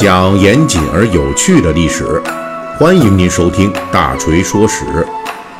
讲严谨而有趣的历史，欢迎您收听《大锤说史》。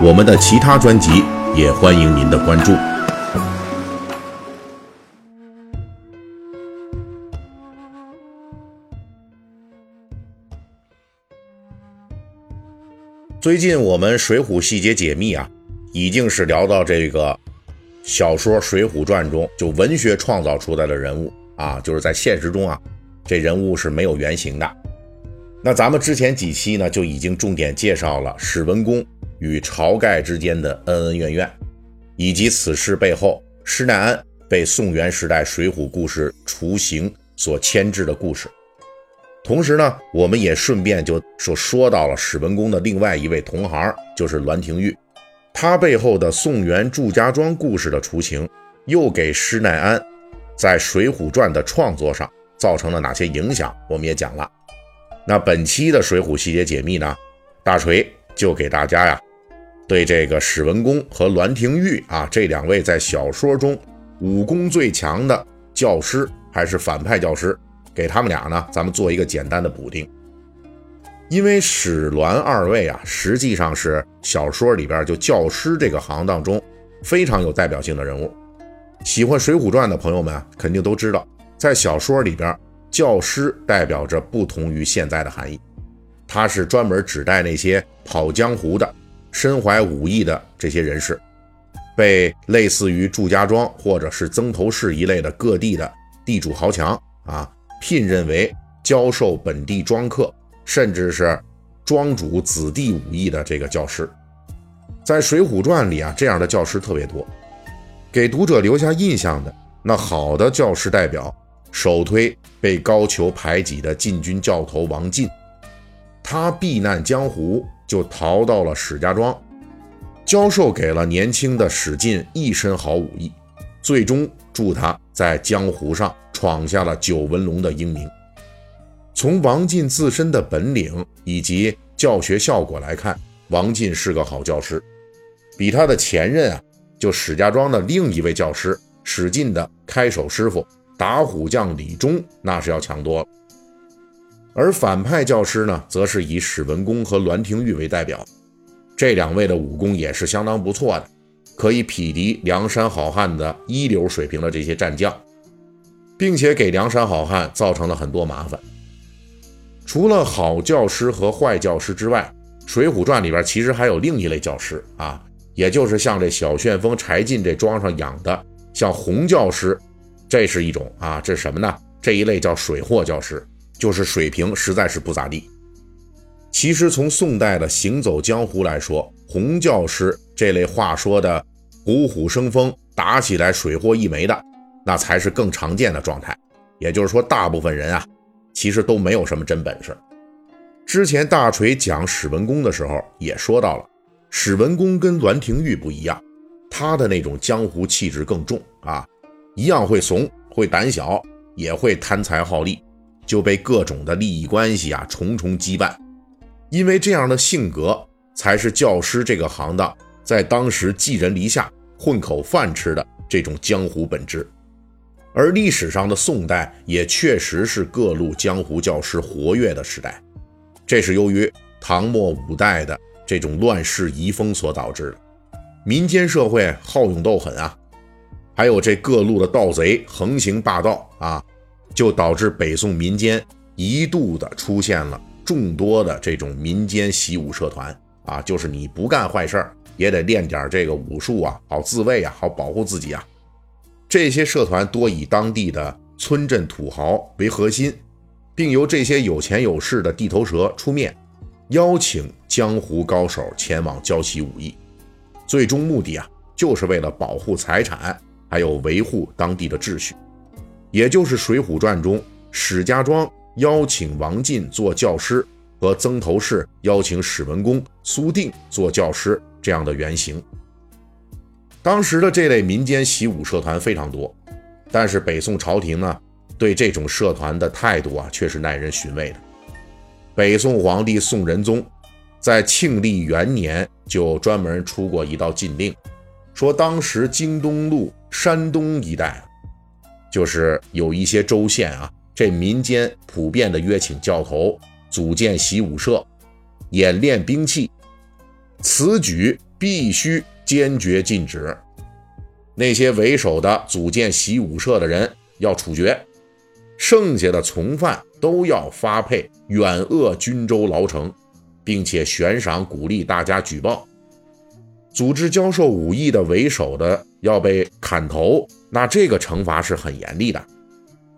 我们的其他专辑也欢迎您的关注。最近我们《水浒细节解密》啊，已经是聊到这个小说《水浒传》中就文学创造出来的人物啊，就是在现实中啊，这人物是没有原型的。那咱们之前几期呢，就已经重点介绍了史文恭与晁盖之间的恩恩怨怨，以及此事背后施耐庵被宋元时代水浒故事雏形所牵制的故事。同时呢，我们也顺便就说说到了史文恭的另外一位同行，就是栾廷玉，他背后的宋元祝家庄故事的雏形，又给施耐庵在《水浒传》的创作上造成了哪些影响，我们也讲了。那本期的《水浒细节解密》呢，大锤就给大家呀，对这个史文恭和栾廷玉啊这两位在小说中武功最强的教师，还是反派教师。给他们俩呢，咱们做一个简单的补丁。因为史栾二位啊，实际上是小说里边就教师这个行当中非常有代表性的人物。喜欢《水浒传》的朋友们肯定都知道，在小说里边，教师代表着不同于现在的含义，它是专门指代那些跑江湖的、身怀武艺的这些人士，被类似于祝家庄或者是曾头市一类的各地的地主豪强啊。聘任为教授本地庄客，甚至是庄主子弟武艺的这个教师，在《水浒传》里啊，这样的教师特别多，给读者留下印象的那好的教师代表，首推被高俅排挤的禁军教头王进，他避难江湖，就逃到了史家庄，教授给了年轻的史进一身好武艺，最终助他在江湖上。闯下了九纹龙的英名。从王进自身的本领以及教学效果来看，王进是个好教师，比他的前任啊，就史家庄的另一位教师史进的开手师傅打虎将李忠，那是要强多了。而反派教师呢，则是以史文恭和栾廷玉为代表，这两位的武功也是相当不错的，可以匹敌梁山好汉的一流水平的这些战将。并且给梁山好汉造成了很多麻烦。除了好教师和坏教师之外，《水浒传》里边其实还有另一类教师啊，也就是像这小旋风柴进这庄上养的，像洪教师，这是一种啊，这是什么呢？这一类叫水货教师，就是水平实在是不咋地。其实从宋代的行走江湖来说，洪教师这类话说的虎虎生风，打起来水货一枚的。那才是更常见的状态，也就是说，大部分人啊，其实都没有什么真本事。之前大锤讲史文恭的时候也说到了，史文恭跟栾廷玉不一样，他的那种江湖气质更重啊，一样会怂，会胆小，也会贪财好利，就被各种的利益关系啊重重羁绊。因为这样的性格，才是教师这个行当在当时寄人篱下、混口饭吃的这种江湖本质。而历史上的宋代也确实是各路江湖教师活跃的时代，这是由于唐末五代的这种乱世遗风所导致的。民间社会好勇斗狠啊，还有这各路的盗贼横行霸道啊，就导致北宋民间一度的出现了众多的这种民间习武社团啊，就是你不干坏事儿也得练点这个武术啊，好自卫啊，好保护自己啊。这些社团多以当地的村镇土豪为核心，并由这些有钱有势的地头蛇出面，邀请江湖高手前往教习武艺。最终目的啊，就是为了保护财产，还有维护当地的秩序。也就是《水浒传》中史家庄邀请王进做教师，和曾头市邀请史文恭、苏定做教师这样的原型。当时的这类民间习武社团非常多，但是北宋朝廷呢，对这种社团的态度啊，却是耐人寻味的。北宋皇帝宋仁宗在庆历元年就专门出过一道禁令，说当时京东路山东一带，就是有一些州县啊，这民间普遍的约请教头，组建习武社，演练兵器，此举必须坚决禁止。那些为首的组建习武社的人要处决，剩下的从犯都要发配远鄂军州牢城，并且悬赏鼓励大家举报。组织教授武艺的为首的要被砍头，那这个惩罚是很严厉的，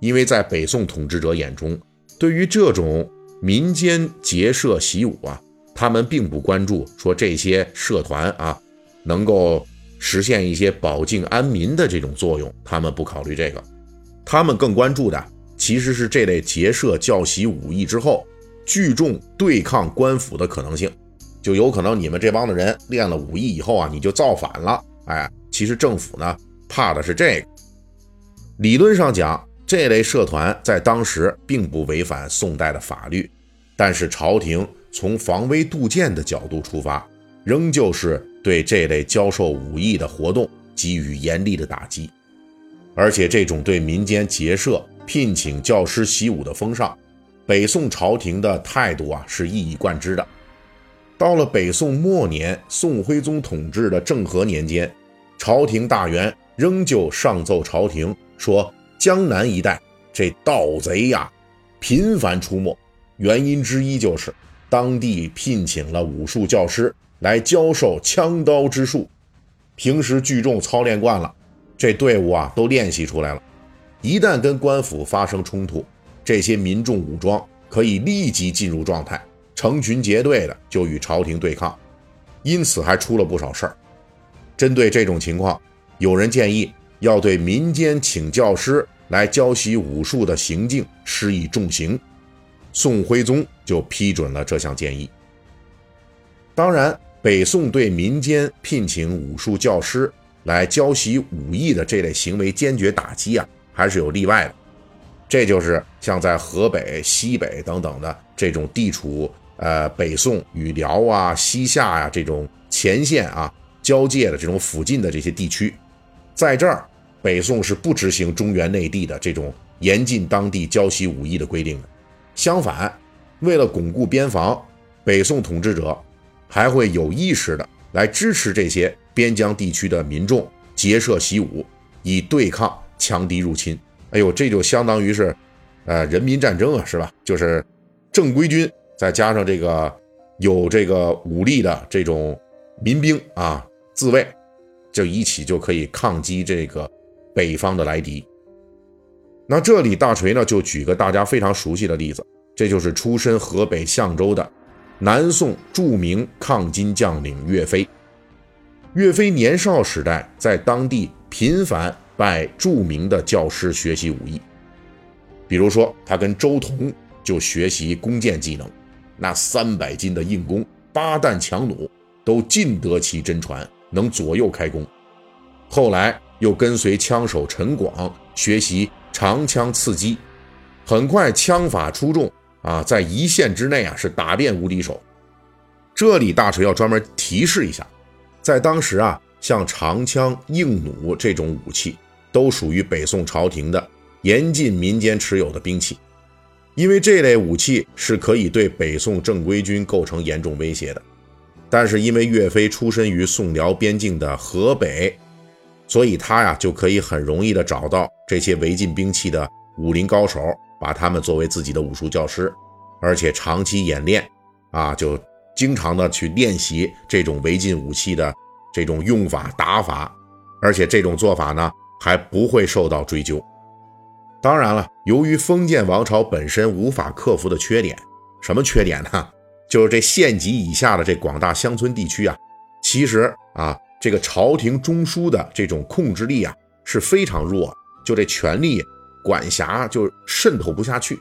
因为在北宋统治者眼中，对于这种民间结社习武啊，他们并不关注说这些社团啊能够。实现一些保境安民的这种作用，他们不考虑这个，他们更关注的其实是这类结社教习武艺之后，聚众对抗官府的可能性，就有可能你们这帮的人练了武艺以后啊，你就造反了。哎，其实政府呢怕的是这个。理论上讲，这类社团在当时并不违反宋代的法律，但是朝廷从防微杜渐的角度出发，仍旧是。对这类教授武艺的活动给予严厉的打击，而且这种对民间结社聘请教师习武的风尚，北宋朝廷的态度啊是一以贯之的。到了北宋末年，宋徽宗统治的政和年间，朝廷大员仍旧上奏朝廷说，江南一带这盗贼呀频繁出没，原因之一就是当地聘请了武术教师。来教授枪刀之术，平时聚众操练惯了，这队伍啊都练习出来了。一旦跟官府发生冲突，这些民众武装可以立即进入状态，成群结队的就与朝廷对抗，因此还出了不少事儿。针对这种情况，有人建议要对民间请教师来教习武术的行径施以重刑，宋徽宗就批准了这项建议。当然。北宋对民间聘请武术教师来教习武艺的这类行为坚决打击啊，还是有例外的。这就是像在河北、西北等等的这种地处呃北宋与辽啊、西夏呀这种前线啊交界的这种附近的这些地区，在这儿北宋是不执行中原内地的这种严禁当地教习武艺的规定的。相反，为了巩固边防，北宋统治者。还会有意识的来支持这些边疆地区的民众结社习武，以对抗强敌入侵。哎呦，这就相当于是，呃，人民战争啊，是吧？就是正规军再加上这个有这个武力的这种民兵啊，自卫，就一起就可以抗击这个北方的来敌。那这里大锤呢，就举个大家非常熟悉的例子，这就是出身河北象州的。南宋著名抗金将领岳飞，岳飞年少时代在当地频繁拜著名的教师学习武艺，比如说他跟周同就学习弓箭技能，那三百斤的硬弓、八弹强弩都尽得其真传，能左右开弓。后来又跟随枪手陈广学习长枪刺击，很快枪法出众。啊，在一线之内啊，是打遍无敌手。这里大锤要专门提示一下，在当时啊，像长枪、硬弩这种武器，都属于北宋朝廷的严禁民间持有的兵器，因为这类武器是可以对北宋正规军构成严重威胁的。但是因为岳飞出身于宋辽边境的河北，所以他呀就可以很容易的找到这些违禁兵器的武林高手。把他们作为自己的武术教师，而且长期演练，啊，就经常的去练习这种违禁武器的这种用法打法，而且这种做法呢还不会受到追究。当然了，由于封建王朝本身无法克服的缺点，什么缺点呢？就是这县级以下的这广大乡村地区啊，其实啊，这个朝廷中枢的这种控制力啊是非常弱，就这权力。管辖就渗透不下去，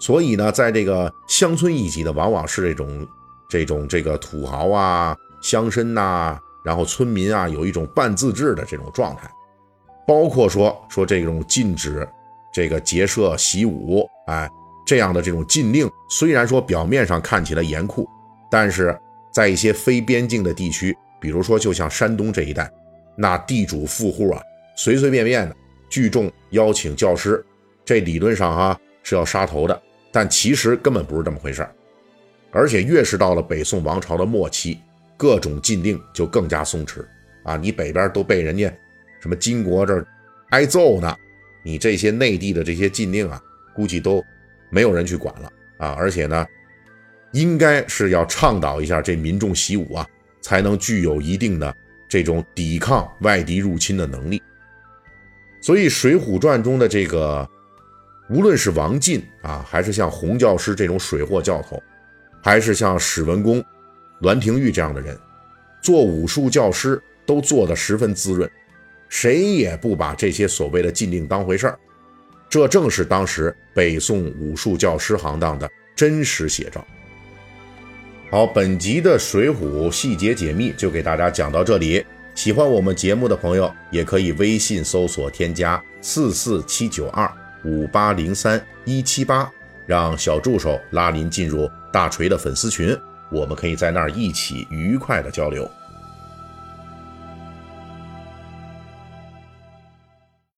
所以呢，在这个乡村一级的，往往是这种这种这个土豪啊、乡绅呐，然后村民啊，有一种半自治的这种状态。包括说说这种禁止这个结社习武，哎，这样的这种禁令，虽然说表面上看起来严酷，但是在一些非边境的地区，比如说就像山东这一带，那地主富户啊，随随便便的。聚众邀请教师，这理论上啊是要杀头的，但其实根本不是这么回事。而且越是到了北宋王朝的末期，各种禁令就更加松弛啊！你北边都被人家什么金国这儿挨揍呢，你这些内地的这些禁令啊，估计都没有人去管了啊！而且呢，应该是要倡导一下这民众习武啊，才能具有一定的这种抵抗外敌入侵的能力。所以《水浒传》中的这个，无论是王进啊，还是像洪教师这种水货教头。还是像史文恭、栾廷玉这样的人，做武术教师都做得十分滋润，谁也不把这些所谓的禁令当回事儿。这正是当时北宋武术教师行当的真实写照。好，本集的《水浒细节解密》就给大家讲到这里。喜欢我们节目的朋友，也可以微信搜索添加四四七九二五八零三一七八。让小助手拉您进入大锤的粉丝群，我们可以在那儿一起愉快的交流。